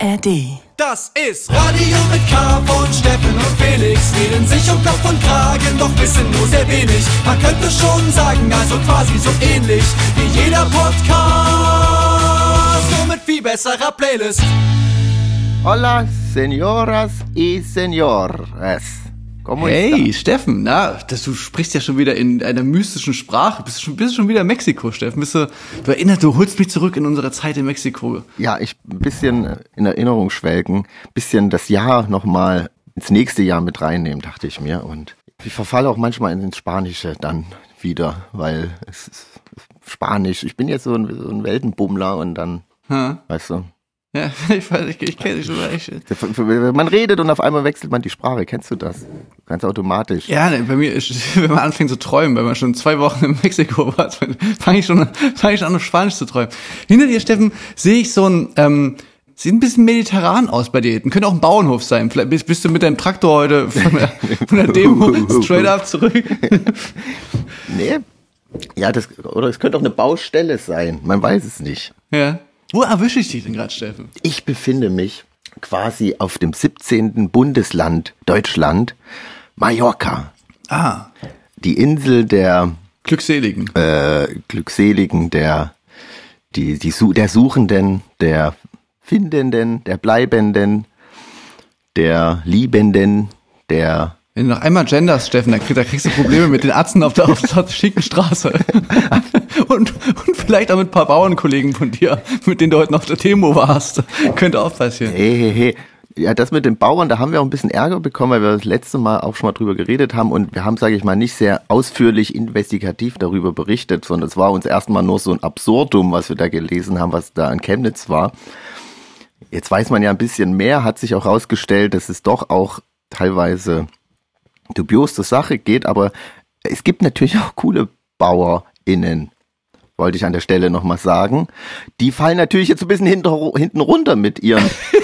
ARD. Das ist Radio mit K von Steffen und Felix. Reden sich um Kopf und Kragen, doch wissen nur sehr wenig. Man könnte schon sagen, also quasi so ähnlich wie jeder Podcast. Nur mit viel besserer Playlist. Hola, señoras y señores. ¿Cómo Hey? Steffen, na, das, du sprichst ja schon wieder in einer mystischen Sprache. Bist du schon, bist schon wieder in Mexiko, Steffen? Bist du, du erinnerst, du holst mich zurück in unsere Zeit in Mexiko. Ja, ich ein bisschen in Erinnerung schwelgen, bisschen das Jahr nochmal ins nächste Jahr mit reinnehmen, dachte ich mir. Und ich verfalle auch manchmal ins Spanische dann wieder, weil es ist Spanisch. Ich bin jetzt so ein, so ein Weltenbummler und dann, Hm? weißt du, Ja, ich weiß, ich, ich kenne dich schon echt. man redet und auf einmal wechselt man die Sprache. Kennst du das? Ganz automatisch. Ja, ne, bei mir ist, wenn man anfängt zu träumen, wenn man schon zwei Wochen in Mexiko war, fange ich schon, fange ich an, auf Spanisch zu träumen. Hinter dir, Steffen, sehe ich so ein, ähm, sieht ein bisschen mediterran aus bei dir. Könnte auch ein Bauernhof sein. Vielleicht bist, bist du mit deinem Traktor heute von der, von der Demo straight up zurück. Nee. Ja, das, oder es könnte auch eine Baustelle sein. Man weiß es nicht. Ja. Wo erwische ich dich denn gerade, Steffen? Ich befinde mich quasi auf dem 17. Bundesland Deutschland, Mallorca. Ah, Die Insel der Glückseligen. äh, Glückseligen, der, die, die, der Suchenden, der Findenden, der Bleibenden, der Liebenden, der Wenn du noch einmal genders, Steffen, dann, krieg, da kriegst du Probleme mit den Arzten auf der, auf der schicken Straße. und, und vielleicht auch mit ein paar Bauernkollegen von dir, mit denen du heute noch auf der Demo warst. Könnte auch passieren. Hey, hey, hey. Ja, das mit den Bauern, da haben wir auch ein bisschen Ärger bekommen, weil wir das letzte Mal auch schon mal drüber geredet haben und wir haben, sage ich mal, nicht sehr ausführlich investigativ darüber berichtet, sondern es war uns erstmal nur so ein Absurdum, was wir da gelesen haben, was da in Chemnitz war. Jetzt weiß man ja ein bisschen mehr, hat sich auch herausgestellt, dass es doch auch teilweise dubios zur Sache geht, aber es gibt natürlich auch coole BauerInnen, wollte ich an der Stelle nochmal sagen. Die fallen natürlich jetzt ein bisschen hinter, hinten runter mit ihren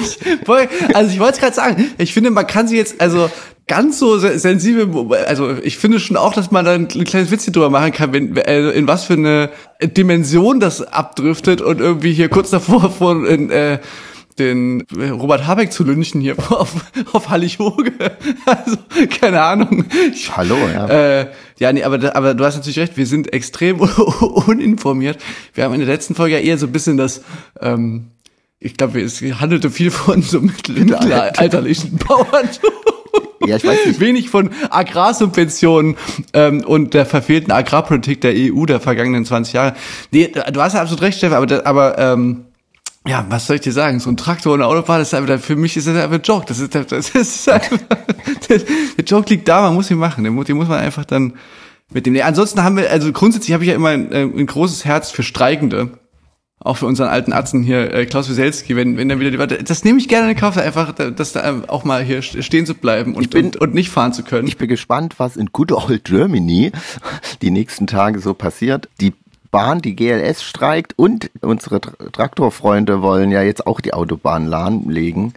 Also ich wollte es gerade sagen, ich finde, man kann sie jetzt, also ganz so se- sensibel, also ich finde schon auch, dass man da ein kleines Witzchen drüber machen kann, wenn, also in was für eine Dimension das abdriftet und irgendwie hier kurz davor von in, äh, den Robert Habeck zu lynchen hier auf, auf Hallig-Hoge. Also, keine Ahnung. Ich, Hallo, ja. Äh, ja, nee, aber, aber du hast natürlich recht, wir sind extrem uninformiert. Wir haben in der letzten Folge ja eher so ein bisschen das, ähm, ich glaube, es handelte viel von so mittel- mittelalterlichen Bauern. Ja, ich weiß nicht. Wenig von Agrarsubventionen ähm, und der verfehlten Agrarpolitik der EU der vergangenen 20 Jahre. Nee, du hast ja absolut recht, Steffen, aber, aber ähm, ja, was soll ich dir sagen? So ein Traktor und eine Autobahn, das ist einfach, für mich ist das einfach ein Joke. Das ist, das ist einfach, der, Joke liegt da, man muss ihn machen. Den, mu- den muss man einfach dann mitnehmen. Nee, ansonsten haben wir, also grundsätzlich habe ich ja immer ein, äh, ein großes Herz für Streikende. Auch für unseren alten Atzen hier, äh, Klaus Wieselski, wenn, wenn er wieder die Warte, das nehme ich gerne in Kauf, einfach, da- dass da ähm, auch mal hier stehen zu bleiben und, bin- und, und nicht fahren zu können. Ich bin gespannt, was in Good Old Germany die nächsten Tage so passiert. Die Bahn, die GLS streikt und unsere Tra- Traktorfreunde wollen ja jetzt auch die Autobahn lahmlegen.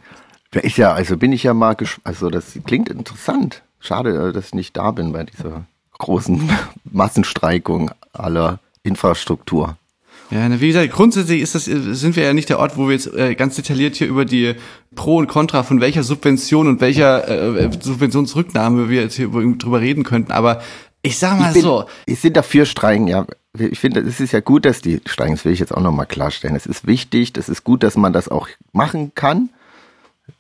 Da ist ja, also bin ich ja mal, also das klingt interessant. Schade, äh, dass ich nicht da bin bei dieser großen Massenstreikung aller Infrastruktur. Ja, wie gesagt, grundsätzlich ist das, äh, sind wir ja nicht der Ort, wo wir jetzt äh, ganz detailliert hier über die Pro und Contra von welcher Subvention und welcher äh, Subventionsrücknahme wir jetzt hier drüber reden könnten. Aber ich sag mal Ich bin, so, Ich sind dafür streiken, ja. Ich finde, es ist ja gut, dass die streiken. Das will ich jetzt auch nochmal klarstellen. Es ist wichtig, es ist gut, dass man das auch machen kann.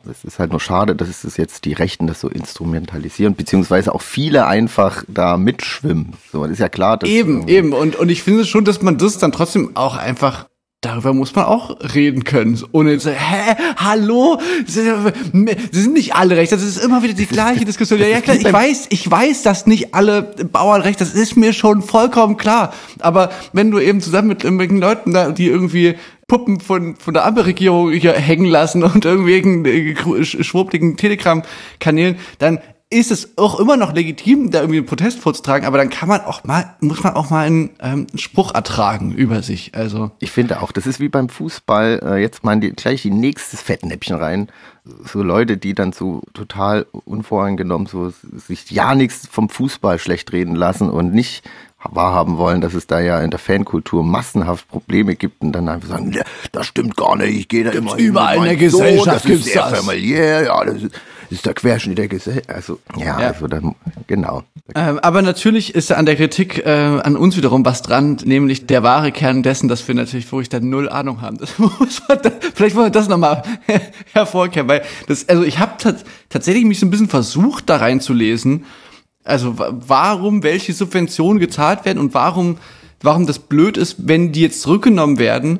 Es ist halt nur schade, dass es jetzt die Rechten das so instrumentalisieren, beziehungsweise auch viele einfach da mitschwimmen. So, das ist ja klar, dass Eben, eben. Und, und ich finde schon, dass man das dann trotzdem auch einfach, darüber muss man auch reden können. Ohne zu, hä, hallo? Sie sind nicht alle recht. Das ist immer wieder die gleiche Diskussion. Ja, ja, klar, ich weiß, ich weiß, dass nicht alle Bauern recht, das ist mir schon vollkommen klar. Aber wenn du eben zusammen mit irgendwelchen Leuten da, die irgendwie Puppen von, von der Ampelregierung hängen lassen und irgendwelchen äh, sch- schwurbeligen Telegram-Kanälen, dann ist es auch immer noch legitim, da irgendwie einen Protest vorzutragen, aber dann kann man auch mal, muss man auch mal einen, ähm, Spruch ertragen über sich. Also Ich finde auch, das ist wie beim Fußball, äh, jetzt mal die, gleich die nächstes Fettnäppchen rein. So Leute, die dann so total unvoreingenommen so sich ja nichts vom Fußball schlecht reden lassen und nicht wahrhaben wollen, dass es da ja in der Fankultur massenhaft Probleme gibt und dann einfach sagen, das stimmt gar nicht, ich gehe da Gibt's immer überall in der Gesellschaft Sohn, das gibt's ist sehr das. familiär, ja, das ist, ist der Querschnitt der Gesellschaft. Also, ja, Ja. also dann, genau. Ähm, aber natürlich ist an der Kritik äh, an uns wiederum was dran, nämlich der wahre Kern dessen, dass wir natürlich wirklich da null Ahnung haben. Das muss man da, vielleicht wollen wir das nochmal hervorkehren, weil das, also ich habe tatsächlich mich so ein bisschen versucht, da reinzulesen. Also wa- warum welche Subventionen gezahlt werden und warum, warum das blöd ist, wenn die jetzt zurückgenommen werden.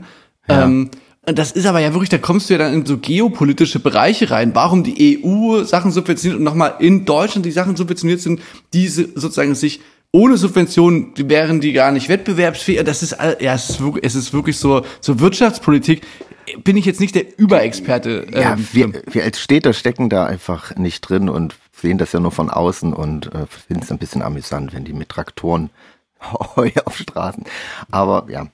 Ähm, und das ist aber ja wirklich, da kommst du ja dann in so geopolitische Bereiche rein. Warum die EU Sachen subventioniert und nochmal in Deutschland die Sachen subventioniert sind, diese sozusagen sich ohne Subventionen die wären die gar nicht wettbewerbsfähig. Das ist ja, es ist wirklich, es ist wirklich so so Wirtschaftspolitik. Bin ich jetzt nicht der Überexperte. Ja, ähm, wir, wir als Städter stecken da einfach nicht drin und sehen das ja nur von außen und äh, finden es ein bisschen amüsant, wenn die mit Traktoren Heu auf Straßen. Aber ja,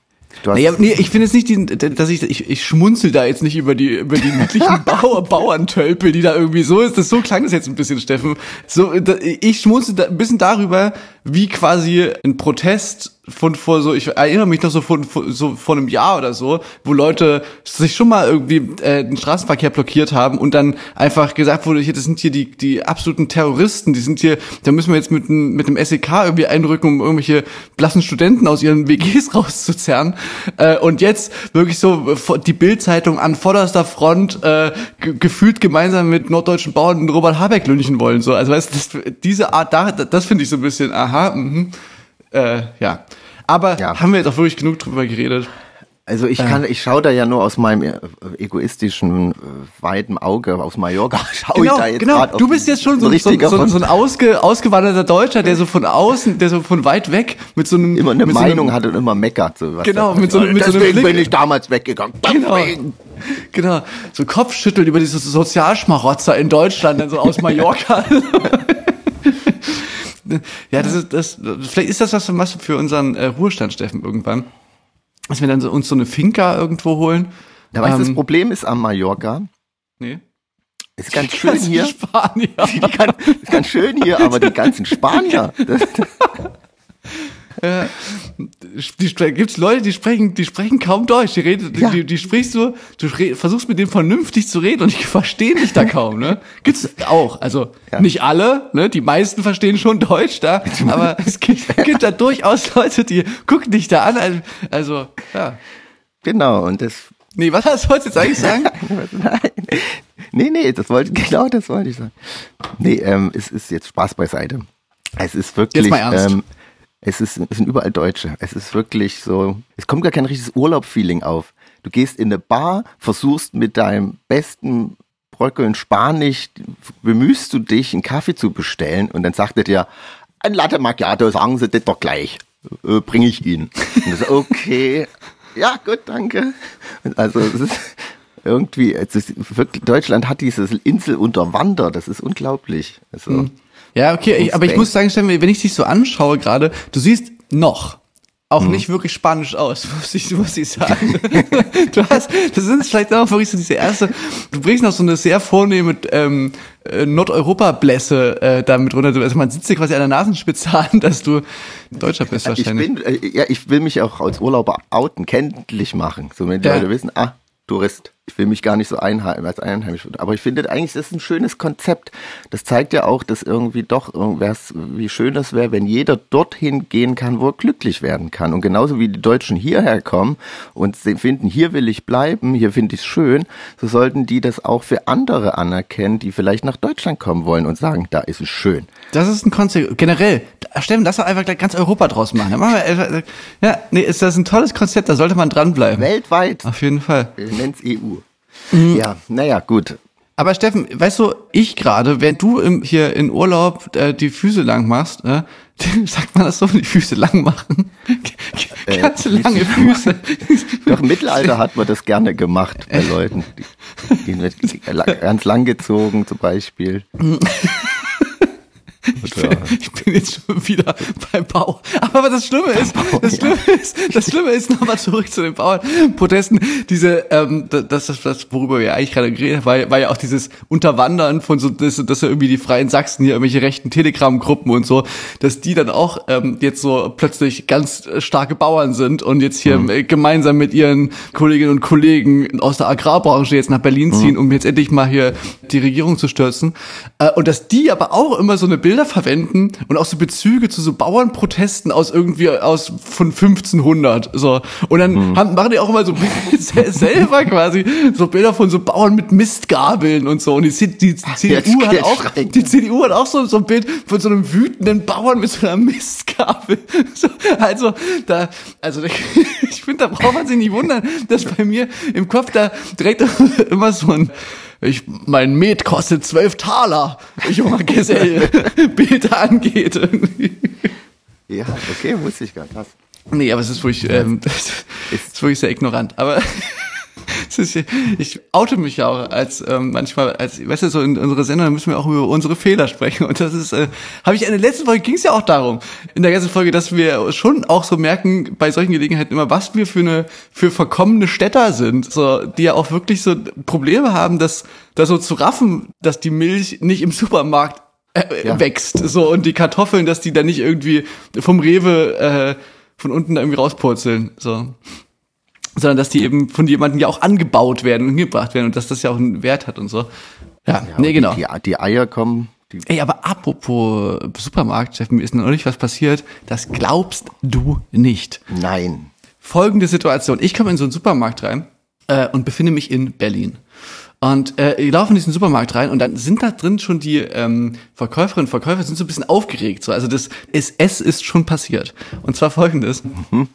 Naja, nee, ich finde es nicht, die, dass ich, ich, ich schmunzel da jetzt nicht über die, über die niedlichen Bauer, Bauerntölpel, die da irgendwie so ist. Das so klang das jetzt ein bisschen, Steffen. So, da, ich schmunzel da ein bisschen darüber, wie quasi ein Protest von vor so, ich erinnere mich noch so von, so vor einem Jahr oder so, wo Leute sich schon mal irgendwie äh, den Straßenverkehr blockiert haben und dann einfach gesagt wurde, hier, das sind hier die, die absoluten Terroristen, die sind hier, da müssen wir jetzt mit, dem- mit dem SEK irgendwie einrücken, um irgendwelche blassen Studenten aus ihren WGs rauszuzerren. Äh, und jetzt wirklich so äh, die Bildzeitung an vorderster Front äh, ge gefühlt gemeinsam mit norddeutschen Bauern Robert Habeck lünchen wollen. So, also weißt, du, diese Art, da, das finde ich so ein bisschen, aha, mhm. Äh, ja. Aber Ja. haben wir jetzt auch wirklich genug drüber geredet? Also ich kann, ich schaue da ja nur aus meinem äh, egoistischen, äh, weiten Auge aus Mallorca. Schau ich Genau, da jetzt genau. Du bist jetzt schon so, so, so, so ein ausge, ausgewanderter Deutscher, der so von außen, der so von weit weg mit so einem immer eine Meinung so einem, hat und immer meckert. So, was Genau, mit so mit so einem Deswegen Blick- bin ich damals weggegangen. Genau. Deswegen. Genau, so Kopfschütteln über diese Sozialschmarotzer in Deutschland, dann so aus Mallorca. Ja, das ist das. Vielleicht ist das was, was für unseren äh, Ruhestand, Steffen, irgendwann, dass wir dann so, uns so eine Finca irgendwo holen. Ja, weißt du, das Ähm, Problem ist am Mallorca, Nee. ist ganz schön Das hier. Spanier. Die kann, ist ganz schön hier, aber die ganzen Spanier, das, Die, spre- gibt's Leute, die sprechen, die sprechen kaum Deutsch. Die, reden, Ja. die, die sprichst du, du versuchst mit denen vernünftig zu reden und die verstehen dich da kaum, ne? Gibt's auch. Also Ja. nicht alle, ne? Die meisten verstehen schon Deutsch da, aber es gibt, gibt da durchaus Leute, die gucken dich da an. Also, ja. genau, und das, Nee, was hast du jetzt eigentlich sagen? nein, nee, nee, das wollte, genau das wollte ich sagen. Nee, ähm, es ist jetzt Spaß beiseite. Es ist wirklich, Jetzt mal ernst. ähm, es ist, es sind überall Deutsche. Es ist wirklich so, es kommt gar kein richtiges Urlaubfeeling auf. Du gehst in eine Bar, versuchst mit deinem besten Bröckeln Spanisch, bemühst du dich, einen Kaffee zu bestellen und dann sagt er dir, ein Latte Macchiato, sagen Sie das doch gleich, äh, bringe ich Ihnen. Und du so, okay, ja gut, danke. Also es ist irgendwie, es ist wirklich, Deutschland hat dieses Insel unter Wander, das ist unglaublich. Also, Ja, okay, ich, aber ich muss sagen, wenn ich dich so anschaue gerade, du siehst noch auch Mhm. nicht wirklich spanisch aus, muss ich, muss ich sagen. du hast, das sind vielleicht auch wirklich so diese erste, du bringst noch so eine sehr vornehme ähm, äh, Nordeuropa-Blässe äh, damit runter. Also man sitzt dir quasi an der Nasenspitze an, dass du Deutscher bist ich wahrscheinlich. bin, äh, ja, ich will mich auch als Urlauber outen, kenntlich machen. So, wenn die Ja. Leute wissen, ah, Tourist. Ich will mich gar nicht so einheim, als einheimisch. Aber ich finde eigentlich, das ist ein schönes Konzept. Das zeigt ja auch, dass irgendwie doch irgendwas, wie schön das wäre, wenn jeder dorthin gehen kann, wo er glücklich werden kann. Und genauso wie die Deutschen hierher kommen und sie finden, hier will ich bleiben, hier finde ich es schön, so sollten die das auch für andere anerkennen, die vielleicht nach Deutschland kommen wollen und sagen, da ist es schön. Das ist ein Konzept, generell. Steffen, lass doch einfach gleich ganz Europa draus machen. Ja, wir, äh, ja, nee, ist das ein tolles Konzept, da sollte man dranbleiben. Weltweit, Auf jeden Fall. nennen es EU. Mhm. Ja, naja, gut. Aber Steffen, weißt du, ich gerade, wenn du im, hier in Urlaub äh, die Füße lang machst, äh, sagt man das so, die Füße lang machen? Äh, Ganz lange Füße. Doch im Mittelalter hat man das gerne gemacht bei Leuten. Die, die die, ganz lang gezogen zum Beispiel. Ich bin, ich bin jetzt schon wieder beim Bau. Aber das Schlimme ist, das Schlimme ist, das Schlimme ist nochmal zurück zu den Bauernprotesten. Diese, ähm, das, das, das, worüber wir eigentlich gerade geredet haben, war, war ja auch dieses Unterwandern von so, dass, dass ja irgendwie die Freien Sachsen hier irgendwelche rechten Telegram-Gruppen und so, dass die dann auch ähm, jetzt so plötzlich ganz starke Bauern sind und jetzt hier mhm. gemeinsam mit ihren Kolleginnen und Kollegen aus der Agrarbranche jetzt nach Berlin ziehen, mhm. um jetzt endlich mal hier die Regierung zu stürzen. Äh, und dass die aber auch immer so eine Bild Bilder verwenden und auch so Bezüge zu so Bauernprotesten aus irgendwie aus von 1500 so. Und dann mhm. haben, machen die auch immer so selber quasi so Bilder von so Bauern mit Mistgabeln und so. Und die, die, die CDU hat auch die CDU hat auch so so ein Bild von so einem wütenden Bauern mit so einer Mistgabel. So, also da also ich finde da braucht man sich nicht wundern dass bei mir im Kopf da direkt immer so ein ich, mein Met kostet zwölf Taler, junger Gesell, Bilder angeht. ja, okay, wusste ich gar nicht. Nee, aber es ist wirklich, ähm, das ist wirklich sehr ignorant. Aber ich oute mich ja auch als ähm, manchmal, als, weißt du, so in unserer Sendung müssen wir auch über unsere Fehler sprechen. Und das ist, äh, habe ich in der letzten Folge ging es ja auch darum, in der ganzen Folge, dass wir schon auch so merken, bei solchen Gelegenheiten immer, was wir für eine, für verkommene Städter sind, so, die ja auch wirklich so Probleme haben, dass, dass so zu raffen, dass die Milch nicht im Supermarkt äh, ja. wächst, so, und die Kartoffeln, dass die dann nicht irgendwie vom Rewe, äh, von unten da irgendwie rauspurzeln, so sondern dass die eben von jemandem ja auch angebaut werden und gebracht werden und dass das ja auch einen Wert hat und so. Ja, ja nee, genau. Die, die Eier kommen. Die Ey, aber apropos Supermarkt, Chef, mir ist neulich was passiert, das glaubst du nicht. Nein. Folgende Situation. Ich komme in so einen Supermarkt rein äh, und befinde mich in Berlin. Und äh, ich laufe in diesen Supermarkt rein und dann sind da drin schon die ähm, Verkäuferinnen und Verkäufer sind so ein bisschen aufgeregt. So. Also das SS ist schon passiert. Und zwar folgendes. Mhm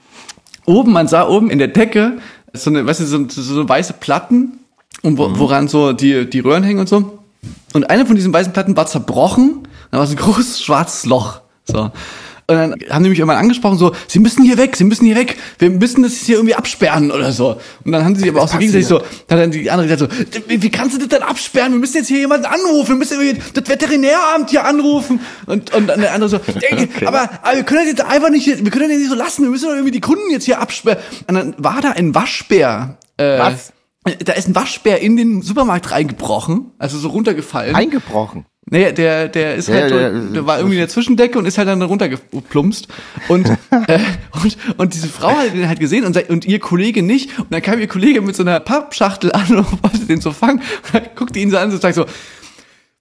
oben, man sah oben in der Decke so eine, weißt du, so, so, so weiße Platten, um, wo, mhm. woran so die, die Röhren hängen und so. Und eine von diesen weißen Platten war zerbrochen, da war so ein großes schwarzes Loch. So. Und dann haben die mich irgendwann angesprochen, so, sie müssen hier weg, sie müssen hier weg, wir müssen das hier irgendwie absperren oder so. Und dann haben sie sich aber auch so gegenseitig so, dann die andere gesagt so, wie, wie kannst du das denn absperren? Wir müssen jetzt hier jemanden anrufen, wir müssen irgendwie das Veterinäramt hier anrufen. Und, und dann der andere so, okay. aber, aber wir können das jetzt einfach nicht, wir können das nicht so lassen, wir müssen doch irgendwie die Kunden jetzt hier absperren. Und dann war da ein Waschbär. Äh, Was? Da ist ein Waschbär in den Supermarkt reingebrochen, also so runtergefallen. Eingebrochen? Nee, der, der ist halt, der, der, der war irgendwie in der Zwischendecke und ist halt dann runtergeplumpst. Und, äh, und, und diese Frau hat den halt gesehen und, und ihr Kollege nicht. Und dann kam ihr Kollege mit so einer Pappschachtel an und wollte den so fangen. Und dann guckte ihn so an und sagt so,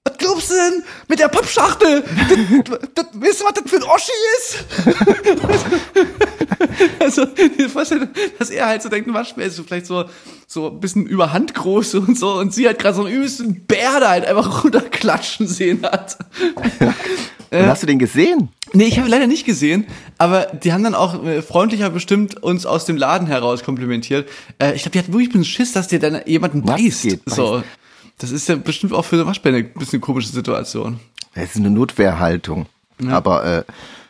was glaubst du denn mit der Pappschachtel? das, das, weißt du, was das für ein Oschi ist? also, ich vorstelle, dass er halt so denkt, ein Waschbär ist so vielleicht so, so ein bisschen über Hand groß und so und sie halt gerade so einen übelsten Bär da halt einfach runterklatschen sehen hat. Und hast du den gesehen? Nee, ich habe leider nicht gesehen, aber die haben dann auch äh, freundlicher bestimmt uns aus dem Laden heraus komplimentiert. Äh, ich glaube, die hatten wirklich ein bisschen Schiss, dass dir dann jemanden beißt. Geht, beißt. Das ist ja bestimmt auch für eine Waschbär eine bisschen komische Situation. Das ist eine Notwehrhaltung. Ja. Aber äh,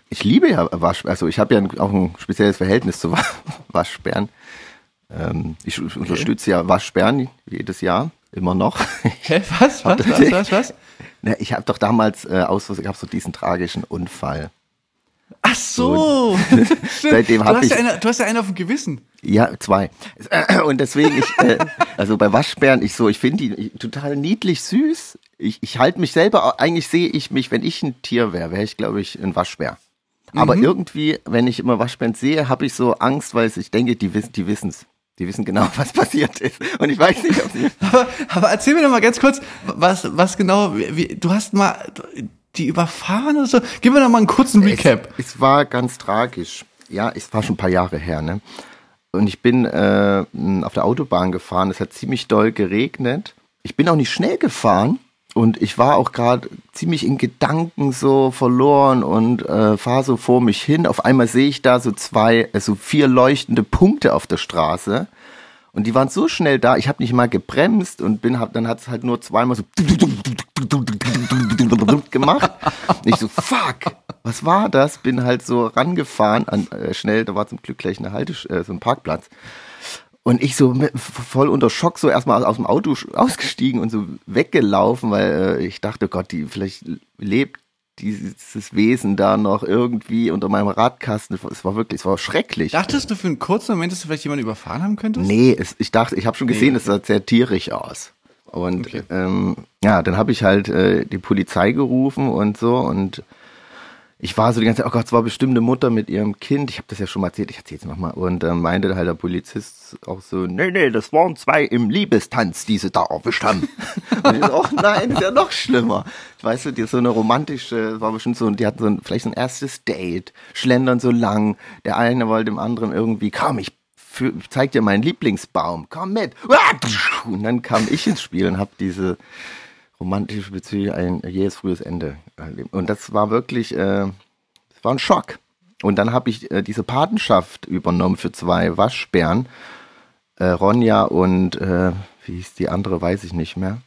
ich liebe ja Waschbären. Also ich habe ja auch ein spezielles Verhältnis zu Waschbären. Ähm, ich okay. unterstütze ja Waschbären jedes Jahr, immer noch. Hä? Was? Was? Was? Was? Was? Na, ich habe doch damals äh, aus, gab so diesen tragischen Unfall. Ach so. seitdem habe ich. Ja eine, du hast ja einen auf dem Gewissen. Ja, zwei. Und deswegen, ich, äh, also bei Waschbären, ich so, ich finde die total niedlich süß. Ich, ich halte mich selber, eigentlich sehe ich mich, wenn ich ein Tier wäre, wäre ich, glaube ich, ein Waschbär. Aber mhm. irgendwie, wenn ich immer Waschbären sehe, habe ich so Angst, weil ich denke, die wissen, die wissen's. Die wissen genau, was passiert ist. Und ich weiß nicht, ob sie. aber, aber erzähl mir doch mal ganz kurz, was, was genau, wie, du hast mal die überfahren oder so. Gib mir doch mal einen kurzen Recap. Es, es war ganz tragisch. Ja, es war schon ein paar Jahre her, ne? Und ich bin äh, auf der Autobahn gefahren. Es hat ziemlich doll geregnet. Ich bin auch nicht schnell gefahren. Und ich war auch gerade ziemlich in Gedanken so verloren und äh, fahre so vor mich hin. Auf einmal sehe ich da so zwei, also vier leuchtende Punkte auf der Straße. Und die waren so schnell da, ich habe nicht mal gebremst und bin, hab, dann hat es halt nur zweimal so gemacht. Ich so, fuck, was war das? Bin halt so rangefahren, an, äh, schnell, da war zum Glück gleich eine Halte, äh, so ein Parkplatz. Und ich so mit, voll unter Schock so erstmal aus dem Auto ausgestiegen und so weggelaufen, weil äh, ich dachte, Gott, die vielleicht lebt dieses Wesen da noch irgendwie unter meinem Radkasten. Es war wirklich, es war schrecklich. Dachtest du für einen kurzen Moment, dass du vielleicht jemanden überfahren haben könntest? Nee, es, ich dachte, ich habe schon gesehen, es sah sehr tierisch aus. Und Okay. ähm, ja, dann habe ich halt äh, die Polizei gerufen und so und ich war so die ganze Zeit, oh Gott, es war bestimmt eine Mutter mit ihrem Kind. Ich habe das ja schon mal erzählt, ich erzähle es nochmal. Und dann meinte halt der Polizist auch so, nee, nee, das waren zwei im Liebestanz, die sie da erwischt haben. und ich so, oh nein, ist ja noch schlimmer. Weißt du, die ist so eine romantische, war bestimmt so, die hatten so ein, vielleicht so ein erstes Date, schlendern so lang. Der eine wollte dem anderen irgendwie, komm, ich für, zeig dir meinen Lieblingsbaum, komm mit. Und dann kam ich ins Spiel und habe diese romantische Beziehung ein jähes frühes Ende erlebt. Und das war wirklich, äh, das war ein Schock. Und dann habe ich äh, diese Patenschaft übernommen für zwei Waschbären, äh, Ronja und äh, wie hieß die andere, weiß ich nicht mehr.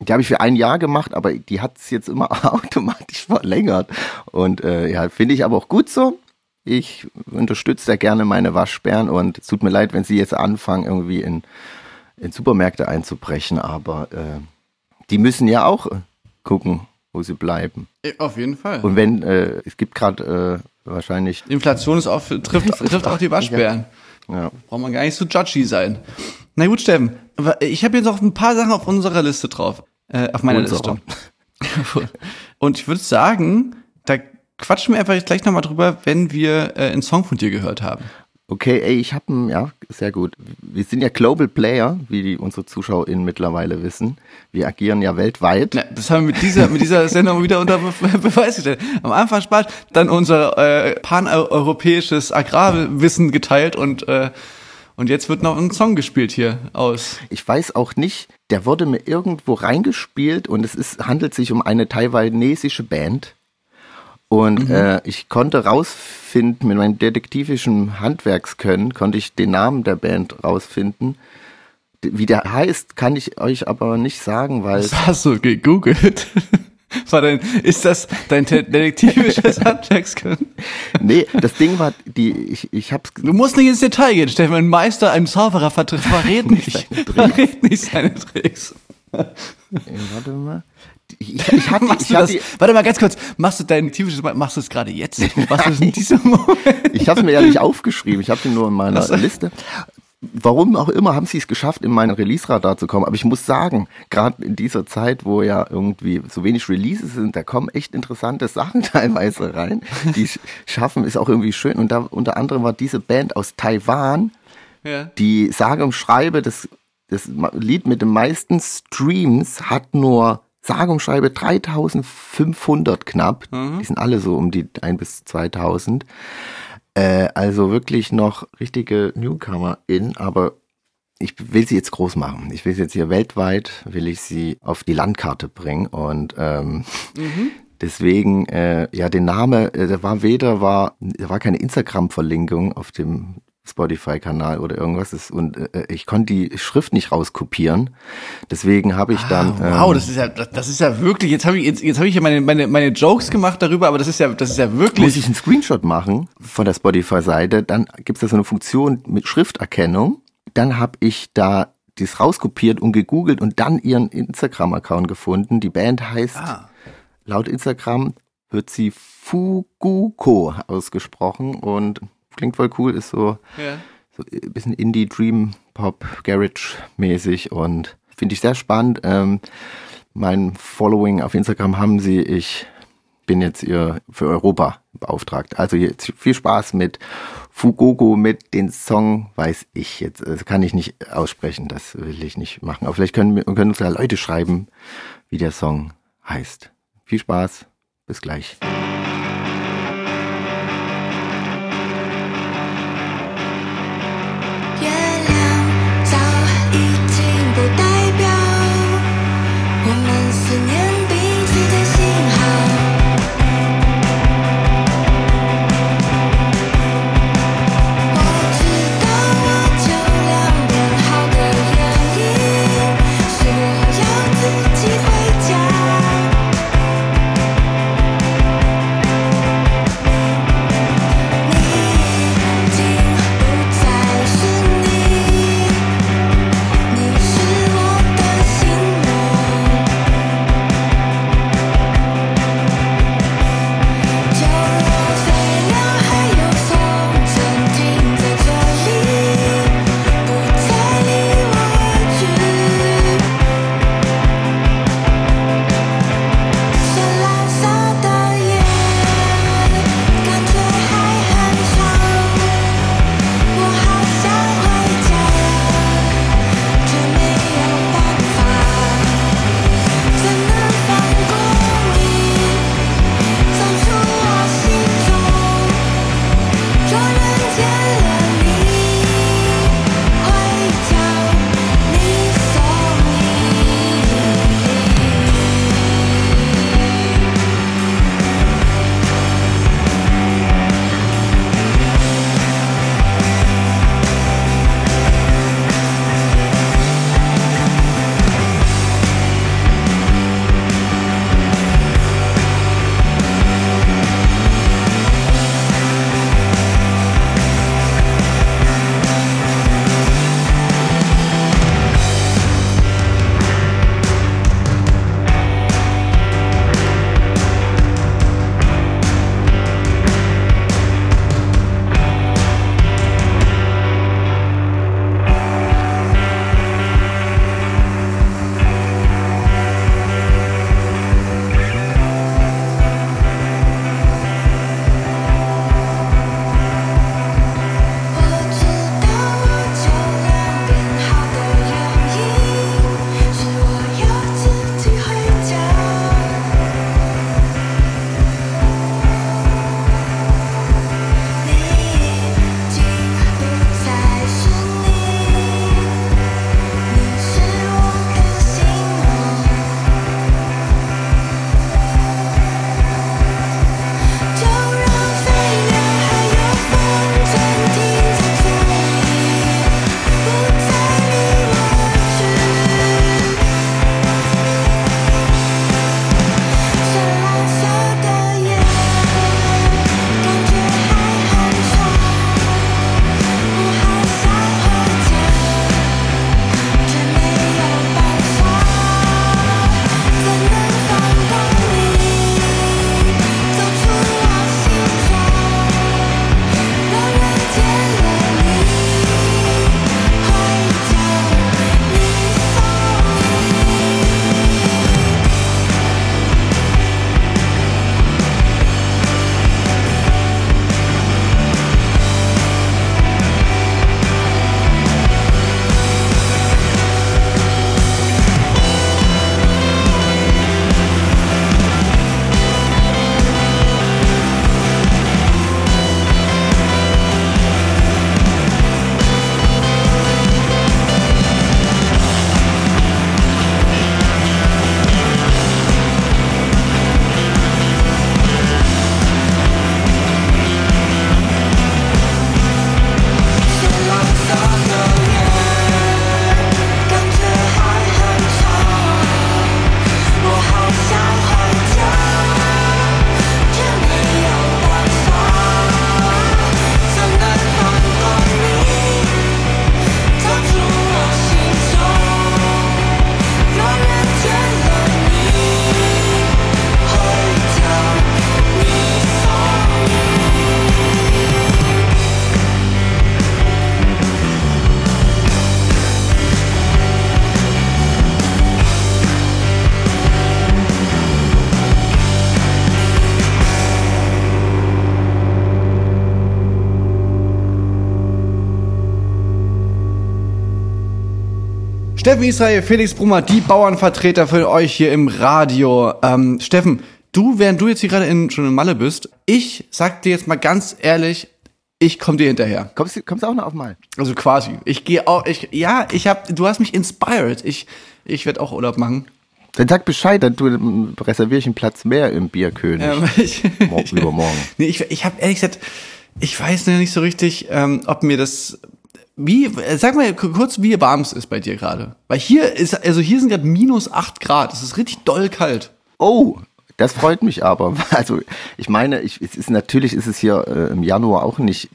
Die habe ich für ein Jahr gemacht, aber die hat es jetzt immer automatisch verlängert. Und äh, ja, finde ich aber auch gut so. Ich unterstütze da gerne meine Waschbären und es tut mir leid, wenn sie jetzt anfangen, irgendwie in, in Supermärkte einzubrechen, aber äh, die müssen ja auch äh, gucken, wo sie bleiben. Auf jeden Fall. Und wenn, äh, es gibt gerade äh, wahrscheinlich, Inflation ist auch, trifft, trifft auch die Waschbären. ja, Braucht man gar nicht so judgy sein. Na gut, Steffen, ich habe jetzt noch ein paar Sachen auf unserer Liste drauf. Äh, auf meiner Unserer. Liste. Und ich würde sagen, da quatschen wir einfach jetzt gleich nochmal drüber, wenn wir äh, einen Song von dir gehört haben. Okay, ey, ich habe ja, sehr gut. Wir sind ja Global Player, wie die unsere ZuschauerInnen mittlerweile wissen. Wir agieren ja weltweit. Na, das haben wir mit dieser, mit dieser Sendung wieder unter Be Beweis gestellt. Am Anfang Spaß, dann unser äh, paneuropäisches Agrarwissen geteilt und, äh, und jetzt wird noch ein Song gespielt hier aus. Ich weiß auch nicht, der wurde mir irgendwo reingespielt und es ist, handelt sich um eine taiwanesische Band. Und äh, ich konnte rausfinden, mit meinem detektivischen Handwerkskönnen, konnte ich den Namen der Band rausfinden. Wie der heißt, kann ich euch aber nicht sagen, weil Was hast du gegoogelt? War dein, ist das dein te- detektivisches Handwerkskönnen? nee, das Ding war, die ich ich hab's Du musst nicht ins Detail gehen, Stefan. Ein Meister, ein Zauberer verrät nicht, verrät nicht seine Tricks. warte mal. Ich, ich, hatte, ich du das, hatte, warte mal ganz kurz, machst du dein detektivisches, machst du es gerade jetzt? Machst du es in diesem Moment? Ich habe es mir ja nicht aufgeschrieben, ich habe den nur in meiner Liste. Warum auch immer haben sie es geschafft, in meinen Release-Radar zu kommen. Aber ich muss sagen, gerade in dieser Zeit, wo ja irgendwie so wenig Releases sind, da kommen echt interessante Sachen teilweise rein. Die schaffen, ist auch irgendwie schön. Und da unter anderem war diese Band aus Taiwan, Ja. die sage und schreibe, das, das Lied mit den meisten Streams hat nur sage und schreibe 3500 knapp. Die sind alle so um die 1 bis 2000. Äh, also wirklich noch richtige Newcomer in, aber ich will sie jetzt groß machen. Ich will sie jetzt hier weltweit, will ich sie auf die Landkarte bringen und ähm, deswegen, äh, ja, der Name, äh, der war weder, war, da war keine Instagram-Verlinkung auf dem Spotify-Kanal oder irgendwas ist, und äh, ich konnte die Schrift nicht rauskopieren. Deswegen habe ich dann. Ah, wow, ähm, das ist ja, das, das ist ja wirklich, jetzt habe ich, jetzt, jetzt habe ich ja meine, meine, meine Jokes gemacht darüber, aber das ist ja, das ist ja muss wirklich, ich einen Screenshot machen von der Spotify-Seite, dann gibt es da so eine Funktion mit Schrifterkennung. Dann habe ich da das rauskopiert und gegoogelt und dann ihren Instagram-Account gefunden. Die Band heißt, Ah. laut Instagram wird sie Fuguko ausgesprochen und klingt voll cool, ist so, ja. so ein bisschen Indie, Dream, Pop, Garage mäßig und finde ich sehr spannend. Ähm, mein Following auf Instagram haben sie, ich bin jetzt ihr für Europa beauftragt. Also jetzt viel Spaß mit Fugogo, mit den Song, weiß ich jetzt, das kann ich nicht aussprechen, das will ich nicht machen. Aber vielleicht können, können uns ja Leute schreiben, wie der Song heißt. Viel Spaß, bis gleich. Steffen Israel, Felix Brummer, die Bauernvertreter für euch hier im Radio. Ähm, Steffen, du, während du jetzt hier gerade in, schon in Malle bist, ich sag dir jetzt mal ganz ehrlich, ich komm dir hinterher. Kommst du kommst auch noch auf Mal? Also quasi. Ich gehe auch, ich, ja, ich hab, du hast mich inspired. Ich, ich werde auch Urlaub machen. Dann sag Bescheid, dann du reserviere ich einen Platz mehr im Bierkönig. Ähm, ich, Mor- übermorgen. Nee, ich, ich habe ehrlich gesagt, ich weiß noch nicht so richtig, ähm, ob mir das. Wie, äh, sag mal kurz, wie warm es ist bei dir gerade. Weil hier ist, also hier sind gerade minus 8 Grad. Es ist richtig doll kalt. Oh, das freut mich aber. Also ich meine, ich, es ist natürlich ist es hier äh, im Januar auch nicht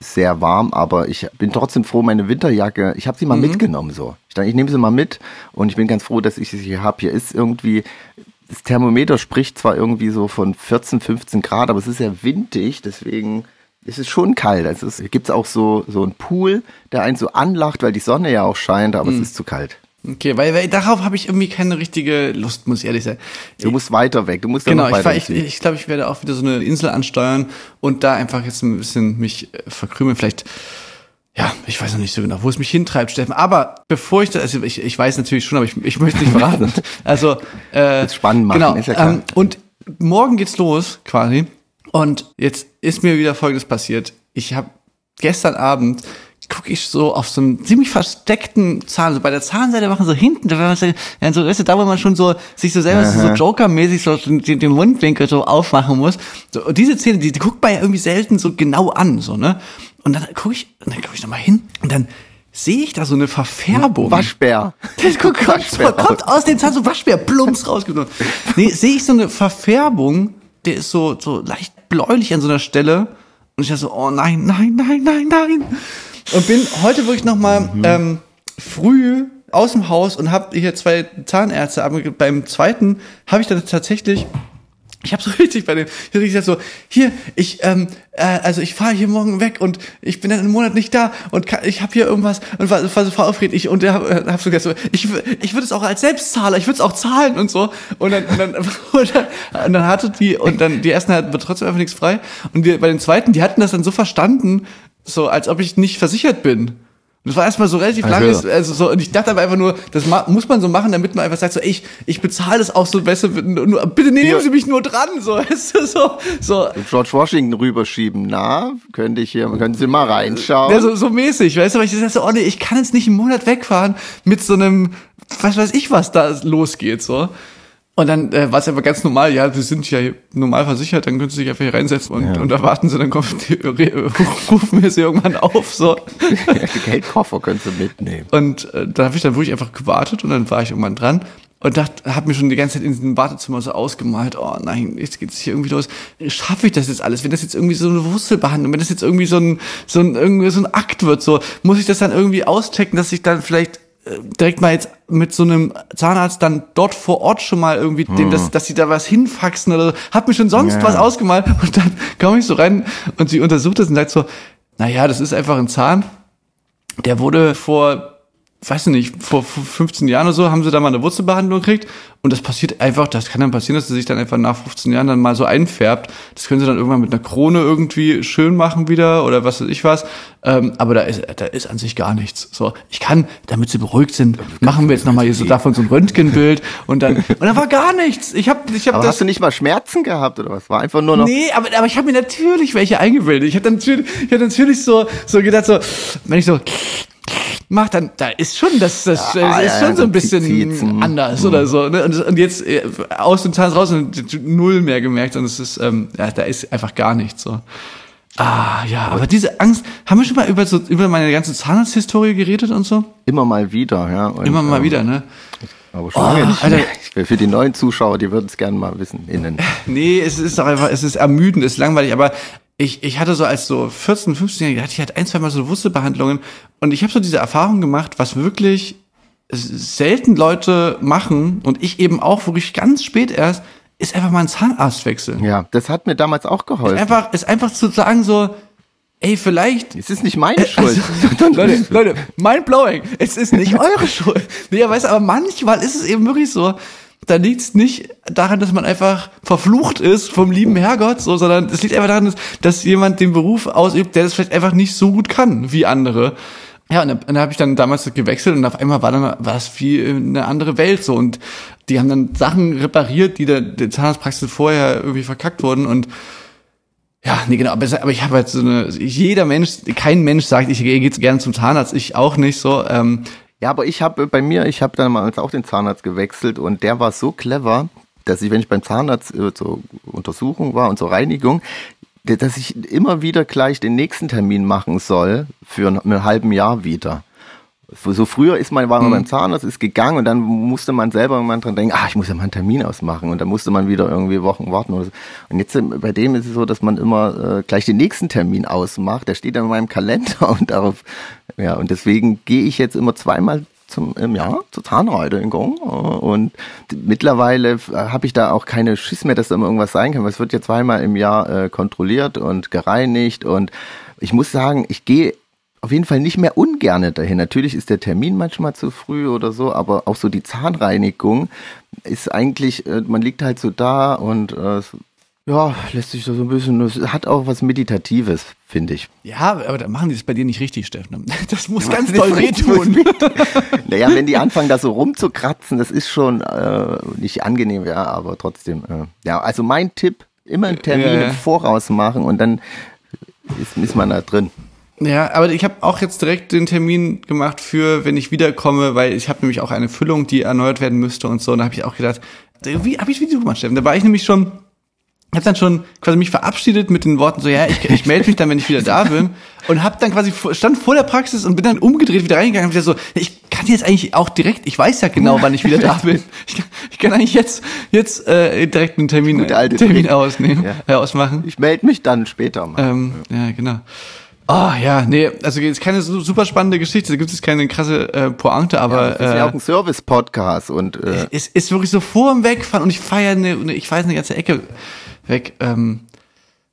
sehr warm, aber ich bin trotzdem froh, meine Winterjacke, ich habe sie mal mitgenommen so. Ich dachte, ich nehme sie mal mit und ich bin ganz froh, dass ich sie hier habe. Hier ist irgendwie, das Thermometer spricht zwar irgendwie so von 14, 15 Grad, aber es ist ja windig, deswegen ist es schon kalt. Also es gibt auch so, so einen Pool, der einen so anlacht, weil die Sonne ja auch scheint, aber es ist zu kalt. Okay, weil, weil darauf habe ich irgendwie keine richtige Lust, muss ich ehrlich sein. Du musst weiter weg, du musst Genau, noch ich, weiter ich, Süden. ich glaube, ich werde auch wieder so eine Insel ansteuern und da einfach jetzt ein bisschen mich äh, verkrümeln. Vielleicht, ja, ich weiß noch nicht so genau, wo es mich hintreibt, Steffen. Aber bevor ich das, also ich, ich weiß natürlich schon, aber ich, ich möchte nicht verraten. Also, äh, spannend machen, genau, ist ja klar. Ähm, und morgen geht's los, quasi. Und jetzt ist mir wieder Folgendes passiert. Ich habe gestern Abend gucke ich so auf so einen ziemlich versteckten Zahn, so bei der Zahnseite machen so hinten, da, wenn man so, ja, so, weißt du, da wo man schon so sich so selber so Joker-mäßig so den, den Mundwinkel so aufmachen muss. So, und diese Zähne, die, die guckt man ja irgendwie selten so genau an, so ne. Und dann gucke ich, und dann gucke ich noch mal hin und dann sehe ich da so eine Verfärbung. Waschbär. Das kommt, kommt, Waschbär kommt aus dem Zahn so Waschbär, plumps rausgenommen. Nee, sehe ich so eine Verfärbung, der ist so, so leicht bläulich an so einer Stelle. Und ich dachte so, oh nein, nein, nein, nein, nein. Und bin heute wirklich nochmal Mhm. ähm, früh aus dem Haus und habe hier zwei Zahnärzte. Aber beim zweiten habe ich dann tatsächlich ich habe so richtig bei dem, ich hab richtig gesagt so, hier, ich, ähm, äh, also ich fahre hier morgen weg und ich bin dann einen Monat nicht da und kann, ich habe hier irgendwas und war, war so aufgeregt. Ich und der äh, hab so gesagt so, ich, ich würde es auch als Selbstzahler, ich würde es auch zahlen und so. Und dann, und dann, und dann, und dann hatte die und dann die ersten hatten trotzdem einfach nichts frei und die, bei den zweiten, die hatten das dann so verstanden, so als ob ich nicht versichert bin. Und das war erstmal so relativ Also. langes, also so, und ich dachte aber einfach nur, das muss man so machen, damit man einfach sagt, so, ey, ich, ich bezahle das auch so besser, nur, bitte nehmen Ja. Sie mich nur dran, so, weißt du, so, so, George Washington rüberschieben. Na, könnte ich hier, können Sie mal reinschauen? ja, so, so mäßig, weißt du, weil ich dachte so, oh nee, ich kann jetzt nicht einen Monat wegfahren mit so einem, was weiß ich, was da losgeht, so. Und dann äh, war es einfach ganz normal, ja, wir sind ja normal versichert, dann können Sie sich einfach hier reinsetzen und, und erwarten Sie, dann kommen die, rufen wir Sie irgendwann auf, so. Geldkoffer können Sie mitnehmen. Und äh, da habe ich dann wirklich einfach gewartet und dann war ich irgendwann dran und dachte, habe mir schon die ganze Zeit in diesem Wartezimmer so ausgemalt, oh nein, jetzt geht's hier irgendwie los. Schaffe ich das jetzt alles? Wenn das jetzt irgendwie so eine Wurzelbehandlung, wenn das jetzt irgendwie so ein so ein irgendwie so ein Akt wird, so muss ich das dann irgendwie auschecken, dass ich dann vielleicht direkt mal jetzt mit so einem Zahnarzt dann dort vor Ort schon mal irgendwie dem, dass, dass sie da was hinfaxen oder so. Hab mir schon sonst Ja. was ausgemalt und dann komme ich so rein und sie untersucht das und sagt so, naja, das ist einfach ein Zahn, der wurde vor, weiß ich nicht, vor 15 Jahren oder so, haben sie da mal eine Wurzelbehandlung gekriegt. Und das passiert einfach, das kann dann passieren, dass sie sich dann einfach nach 15 Jahren dann mal so einfärbt. Das können sie dann irgendwann mit einer Krone irgendwie schön machen wieder oder was weiß ich was. Ähm, aber da ist, da ist an sich gar nichts. So, ich kann, damit sie beruhigt sind, machen wir jetzt nochmal hier so davon so ein Röntgenbild und dann, und da war gar nichts. Ich habe, ich habe Aber das. hast du nicht mal Schmerzen gehabt oder was? War einfach nur noch. Nee, aber, aber ich habe mir natürlich welche eingebildet. Ich hatte natürlich, ich hatte natürlich so, so gedacht, so, wenn ich so mach, dann da ist schon das, das Ja, ist ja, schon ja, so ein bisschen hm. anders oder so. Ne? Und, und jetzt äh, aus dem Zahn raus und null mehr gemerkt und es ist, ähm, ja, da ist einfach gar nichts so. Ah, ja, aber diese Angst, haben wir schon mal über so über meine ganze Zahnarzthistorie geredet und so? Immer mal wieder, ja. Und, Immer mal ähm, wieder, ne? Aber schon lange nicht Alter. mehr. Für die neuen Zuschauer, die würden es gerne mal wissen. Innen. Nee, es ist doch einfach, es ist ermüdend, es ist langweilig, aber ich, ich hatte so als so 14, 15-Jähriger, hatte ich halt ein, zwei Mal so Wurzelbehandlungen und ich habe so diese Erfahrung gemacht, was wirklich selten Leute machen und ich eben auch wirklich ganz spät erst, ist einfach mal ein Zahnarztwechsel. Ja, das hat mir damals auch geholfen. Einfach, ist einfach zu sagen so, ey, vielleicht es ist nicht meine Schuld. also, Leute, Leute, mind blowing. Es ist nicht eure Schuld. Nee, ja, weißt du, aber manchmal ist es eben wirklich so. Da liegt es nicht daran, dass man einfach verflucht ist vom lieben Herrgott, so, sondern es liegt einfach daran, dass, dass jemand den Beruf ausübt, der das vielleicht einfach nicht so gut kann wie andere. Ja, und dann, dann habe ich dann damals gewechselt und auf einmal war dann war das wie eine andere Welt so und die haben dann Sachen repariert, die der, der Zahnarztpraxis vorher irgendwie verkackt wurden und ja, nee, genau, aber, aber ich habe halt so eine, jeder Mensch, kein Mensch sagt, ich gehe jetzt gerne zum Zahnarzt, ich auch nicht so. Ähm, Ja, aber ich habe bei mir, ich habe damals auch den Zahnarzt gewechselt und der war so clever, dass ich, wenn ich beim Zahnarzt äh, zur Untersuchung war und zur Reinigung, dass ich immer wieder gleich den nächsten Termin machen soll für ein, ein halben Jahr wieder. So früher ist man, war man beim Zahnarzt, ist gegangen und dann musste man selber irgendwann dran denken, ah, ich muss ja mal einen Termin ausmachen und dann musste man wieder irgendwie Wochen warten oder so. Und jetzt äh, bei dem ist es so, dass man immer äh, gleich den nächsten Termin ausmacht. Der steht dann in meinem Kalender und darauf, ja, und deswegen gehe ich jetzt immer zweimal zum im Jahr zur Zahnreinigung äh, und mittlerweile äh, habe ich da auch keine Schiss mehr, dass da immer irgendwas sein kann, weil es wird ja zweimal im Jahr äh, kontrolliert und gereinigt und ich muss sagen, ich gehe auf jeden Fall nicht mehr ungerne dahin. Natürlich ist der Termin manchmal zu früh oder so, aber auch so die Zahnreinigung ist eigentlich, äh, man liegt halt so da und äh, ja, lässt sich so ein bisschen, es hat auch was Meditatives, finde ich. ja, aber da machen die das bei dir nicht richtig, Steffen. Das muss ganz doll wehtun. Naja, wenn die anfangen, da so rumzukratzen, das ist schon äh, nicht angenehm, ja, aber trotzdem. Äh, ja, also mein Tipp, immer einen Termin Ja, ja. im Voraus machen und dann ist, ist man da drin. Ja, aber ich habe auch jetzt direkt den Termin gemacht für, wenn ich wiederkomme, weil ich habe nämlich auch eine Füllung, die erneuert werden müsste und so. Und da habe ich auch gedacht, wie habe ich du gemacht, Steffen? Da war ich nämlich schon, habe dann schon quasi mich verabschiedet mit den Worten so, ja, ich, ich melde mich dann, wenn ich wieder da bin. Und habe dann quasi stand vor der Praxis und bin dann umgedreht wieder reingegangen und wieder so, ich kann jetzt eigentlich auch direkt, ich weiß ja genau, wann ich wieder da bin. Ich kann, ich kann eigentlich jetzt jetzt äh, direkt einen Termin, Termin ausnehmen, Ja. äh, ausmachen. Ich melde mich dann später mal. Ähm, ja, genau. Oh ja, nee, also jetzt keine su- super spannende Geschichte, da gibt es keine krasse äh, Pointe, aber das ist ja auch ein Service-Podcast und äh, es ist wirklich so vor dem Wegfahren und ich feiere eine, eine, ich weiß eine ganze Ecke weg. Ähm,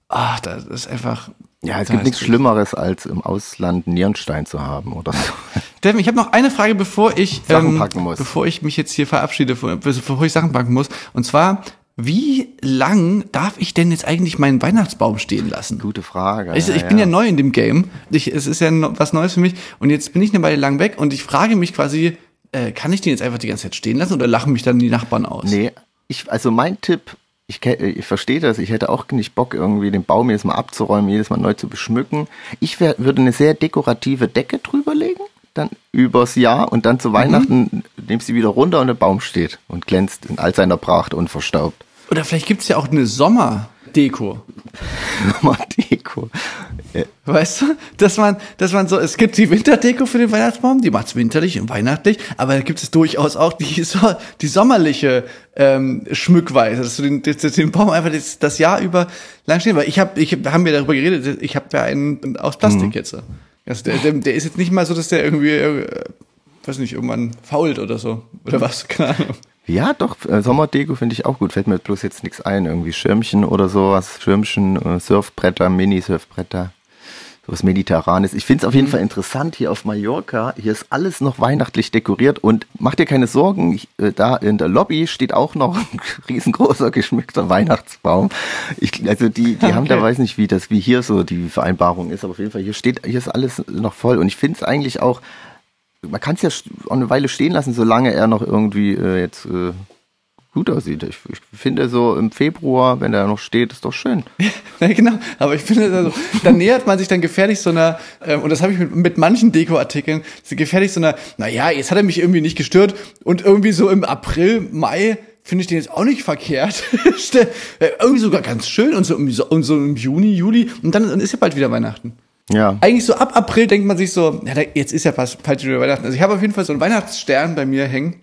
ah, das ist einfach. ja, es gibt ist- nichts Schlimmeres, als im Ausland Nierenstein zu haben oder so. Steffen, ich habe noch eine Frage, bevor ich Sachen ähm, muss. bevor ich mich jetzt hier verabschiede, bevor ich Sachen packen muss. Und zwar, wie lang darf ich denn jetzt eigentlich meinen Weihnachtsbaum stehen lassen? Gute Frage. Also ich bin ja neu in dem Game. Ich, es ist ja was Neues für mich. Und jetzt bin ich eine Weile lang weg und ich frage mich quasi, äh, kann ich den jetzt einfach die ganze Zeit stehen lassen oder lachen mich dann die Nachbarn aus? Nee, ich, also mein Tipp, ich, ich verstehe das, ich hätte auch nicht Bock, irgendwie den Baum jedes Mal abzuräumen, jedes Mal neu zu beschmücken. Ich wär, würde eine sehr dekorative Decke drüber legen, dann übers Jahr und dann zu Weihnachten nimmst du sie wieder runter und der Baum steht und glänzt in all seiner Pracht unverstaubt. Oder vielleicht gibt's ja auch eine Sommerdeko. Nochmal Deko. Ja, Weißt du? Dass man, dass man so, es gibt die Winterdeko für den Weihnachtsbaum, die macht's winterlich und weihnachtlich, aber da gibt es durchaus auch die, so, die sommerliche ähm, Schmückweise, dass du den, dass du den Baum einfach das, das Jahr über lang stehen, weil ich habe, ich hab, haben wir darüber geredet, ich habe ja einen aus Plastik jetzt. Also der, der, der ist jetzt nicht mal so, dass der irgendwie, äh, weiß nicht, irgendwann fault oder so. Oder was, keine Ahnung. Ja, doch, äh, Sommerdeko finde ich auch gut. Fällt mir bloß jetzt nichts ein. Irgendwie Schirmchen oder sowas. Schirmchen, äh, Surfbretter, Mini-Surfbretter. Sowas Mediterranes. Ich finde es auf jeden Fall interessant hier auf Mallorca. Hier ist alles noch weihnachtlich dekoriert und mach dir keine Sorgen. Ich, äh, da in der Lobby steht auch noch ein riesengroßer geschmückter Weihnachtsbaum. Ich, also die, die haben da Okay. weiß nicht, wie das, wie hier so die Vereinbarung ist, aber auf jeden Fall hier steht, hier ist alles noch voll und ich finde es eigentlich auch, man kann es ja eine Weile stehen lassen, solange er noch irgendwie äh, jetzt äh, gut aussieht. Ich, ich finde so im Februar, wenn er noch steht, ist doch schön. Ja, genau. Aber ich finde, also, dann nähert man sich dann gefährlich so einer, ähm, und das habe ich mit, mit manchen Dekoartikeln, gefährlich so einer, naja, jetzt hat er mich irgendwie nicht gestört und irgendwie so im April, Mai finde ich den jetzt auch nicht verkehrt. Äh, irgendwie sogar ganz schön und so, und so im Juni, Juli und dann, dann ist ja bald wieder Weihnachten. Ja. Eigentlich so ab April denkt man sich so, ja, da- jetzt ist ja fast bald wieder Weihnachten. Also ich habe auf jeden Fall so einen Weihnachtsstern bei mir hängen.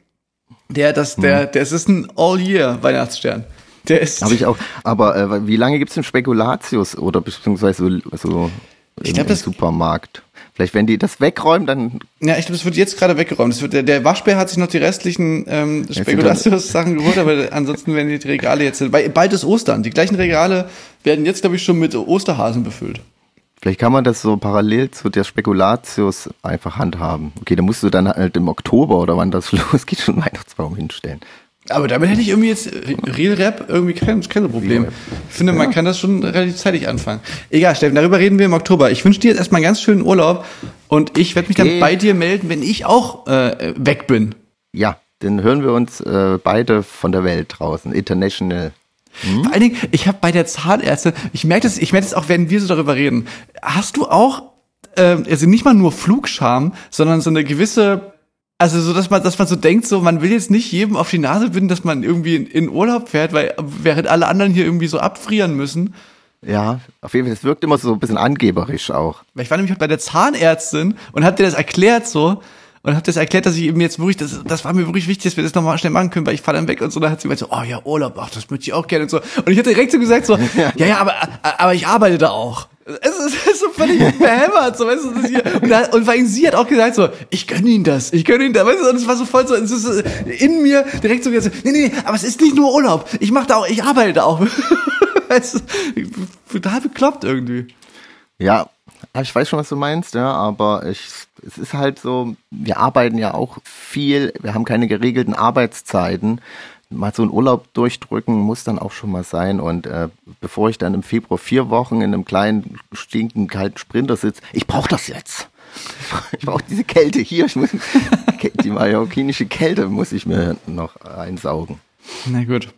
Der, das, der, der, es ist ein All-Year-Weihnachtsstern. Der ist. Habe ich auch. Aber äh, wie lange gibt's denn Spekulatius oder beziehungsweise so, so Ich im, glaub, im Supermarkt? Vielleicht, wenn die das wegräumen, dann Ja, ich glaube, das wird jetzt gerade weggeräumt. Das wird, der, der Waschbär hat sich noch die restlichen ähm, Spekulatius-Sachen geholt, aber ansonsten werden die Regale jetzt, weil bald ist Ostern. Die gleichen Regale werden jetzt, glaube ich, schon mit Osterhasen befüllt. Vielleicht kann man das so parallel zu der Spekulatius einfach handhaben. Okay, da musst du dann halt im Oktober oder wann das losgeht, schon Weihnachtsbaum hinstellen. Aber damit hätte ich irgendwie jetzt Real Rap irgendwie kein, kein Problem. Ich finde, man kann das schon relativ zeitig anfangen. Egal, Steffen, darüber reden wir im Oktober. Ich wünsche dir jetzt erstmal einen ganz schönen Urlaub und ich werde mich dann Okay. bei dir melden, wenn ich auch äh, weg bin. Ja, dann hören wir uns äh, beide von der Welt draußen. International. Vor allen Dingen, ich habe bei der Zahnärztin, ich merke das, ich merke das auch, wenn wir so darüber reden. Hast du auch, ähm, also nicht mal nur Flugscham, sondern so eine gewisse, also so, dass man, dass man so denkt, so, man will jetzt nicht jedem auf die Nase binden, dass man irgendwie in, in Urlaub fährt, weil während alle anderen hier irgendwie so abfrieren müssen. Ja, auf jeden Fall, es wirkt immer so ein bisschen angeberisch auch. Weil ich war nämlich bei der Zahnärztin und hab dir das erklärt so. Und hab das erklärt, dass ich eben jetzt wirklich, das, das war mir wirklich wichtig, dass wir das nochmal schnell machen können, weil ich fahre dann weg und so. Dann hat sie gemeint so, oh ja, Urlaub, ach, das möchte ich auch gerne und so. Und ich hatte direkt so gesagt so, ja, ja, aber, aber ich arbeite da auch. Es ist, es ist so völlig behämmert, so, weißt du, das hier. Und, da, und vor allem sie hat auch gesagt so, ich gönne Ihnen das, ich gönne Ihnen das, weißt du, und es war so voll so, es ist so in mir direkt so gesagt, so, nee, nee, nee, aber es ist nicht nur Urlaub, ich mache da auch, ich arbeite da auch. weißt du, total bekloppt irgendwie. Ja, ich weiß schon, was du meinst, ja, aber ich, es ist halt so, wir arbeiten ja auch viel, wir haben keine geregelten Arbeitszeiten. Mal so einen Urlaub durchdrücken muss dann auch schon mal sein. Und äh, bevor ich dann im Februar vier Wochen in einem kleinen, stinkenden, kalten Sprinter sitze, ich brauche das jetzt. Ich brauche diese Kälte hier. Ich muss, die mallorquinische Kälte muss ich mir noch einsaugen. Na gut.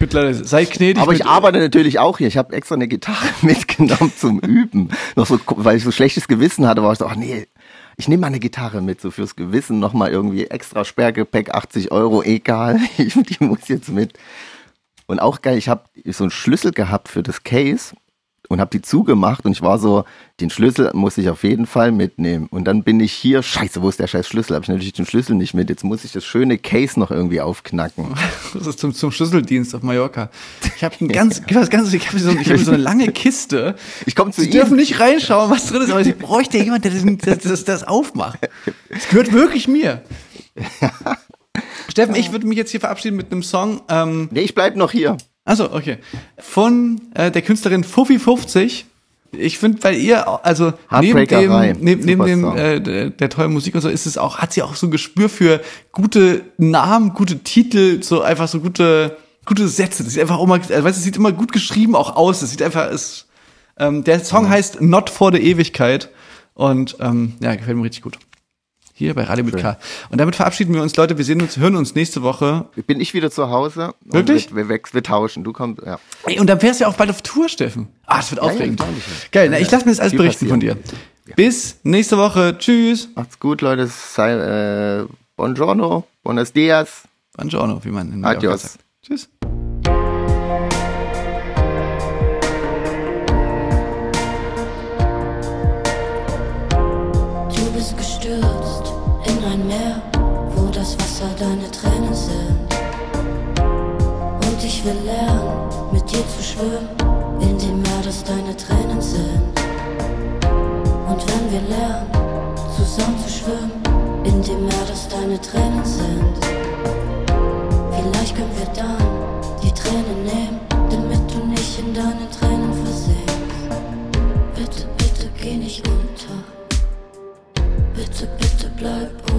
Leute, seid gnädig. Aber ich arbeite natürlich auch hier. Ich habe extra eine Gitarre mitgenommen zum Üben. Noch so, weil ich so schlechtes Gewissen hatte, war ich so, ach nee, ich nehme mal eine Gitarre mit, so fürs Gewissen nochmal irgendwie extra Sperrgepäck, 80 Euro, egal. Ich, die muss jetzt mit. Und auch geil, ich habe so einen Schlüssel gehabt für das Case und habe die zugemacht und ich war so, den Schlüssel muss ich auf jeden Fall mitnehmen. Und dann bin ich hier, scheiße, wo ist der scheiß Schlüssel? Habe ich natürlich den Schlüssel nicht mit. Jetzt muss ich das schöne Case noch irgendwie aufknacken. Das ist zum, zum Schlüsseldienst auf Mallorca. Ich habe ein ganz, was ganz, ich habe so, ich hab so eine lange Kiste. Ich komme zu Sie ihm. dürfen nicht reinschauen, was drin ist, aber sie bräuchte jemand, der das, das, das, aufmacht. Das gehört wirklich mir. Steffen, ich würde mich jetzt hier verabschieden mit einem Song. Ähm, Nee, ich bleib noch hier. Also okay, von äh, der Künstlerin Fuffi50. Ich finde, weil ihr, also neben dem, neben, neben dem äh, der, der tollen Musik und so, ist es auch, hat sie auch so ein Gespür für gute Namen, gute Titel, so einfach so gute, gute Sätze. Das sieht einfach auch mal, also, weißt, es sieht immer gut geschrieben auch aus. Es sieht einfach, es, ähm, der Song heißt Not for the Ewigkeit und ähm, ja, gefällt mir richtig gut. Hier bei Radio mit K. Und damit verabschieden wir uns, Leute. Wir sehen uns, hören uns nächste Woche. Bin ich wieder zu Hause. Wirklich? Wir, wir, wir tauschen. Du kommst, ja. Ey, und dann fährst du ja auch bald auf Tour, Steffen. Ah, das wird ja, aufregend. ja. Geil, na, ich lasse mir das alles Viel berichten von dir. passieren. Bis nächste Woche. Tschüss. Macht's gut, Leute. Sei, äh, buongiorno, buenos dias. Buongiorno, wie man in Adios. sagt. Tschüss. Wir lernen, zusammen zu schwimmen, in dem Meer, das deine Tränen sind. Vielleicht können wir dann die Tränen nehmen, damit du nicht in deinen Tränen versinkst. Bitte, bitte geh nicht unter. Bitte, bitte bleib oben.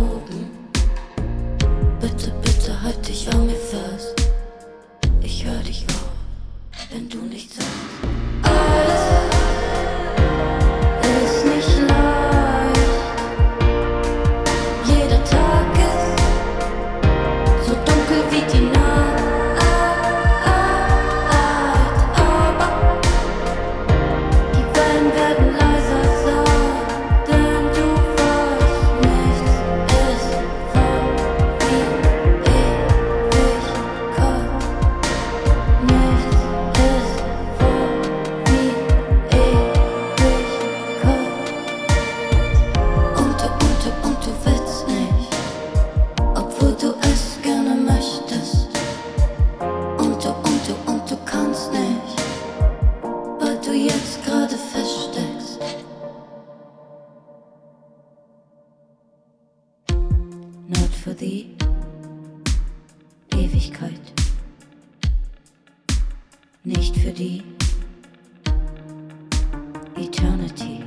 For the Ewigkeit. Nicht für die Eternity.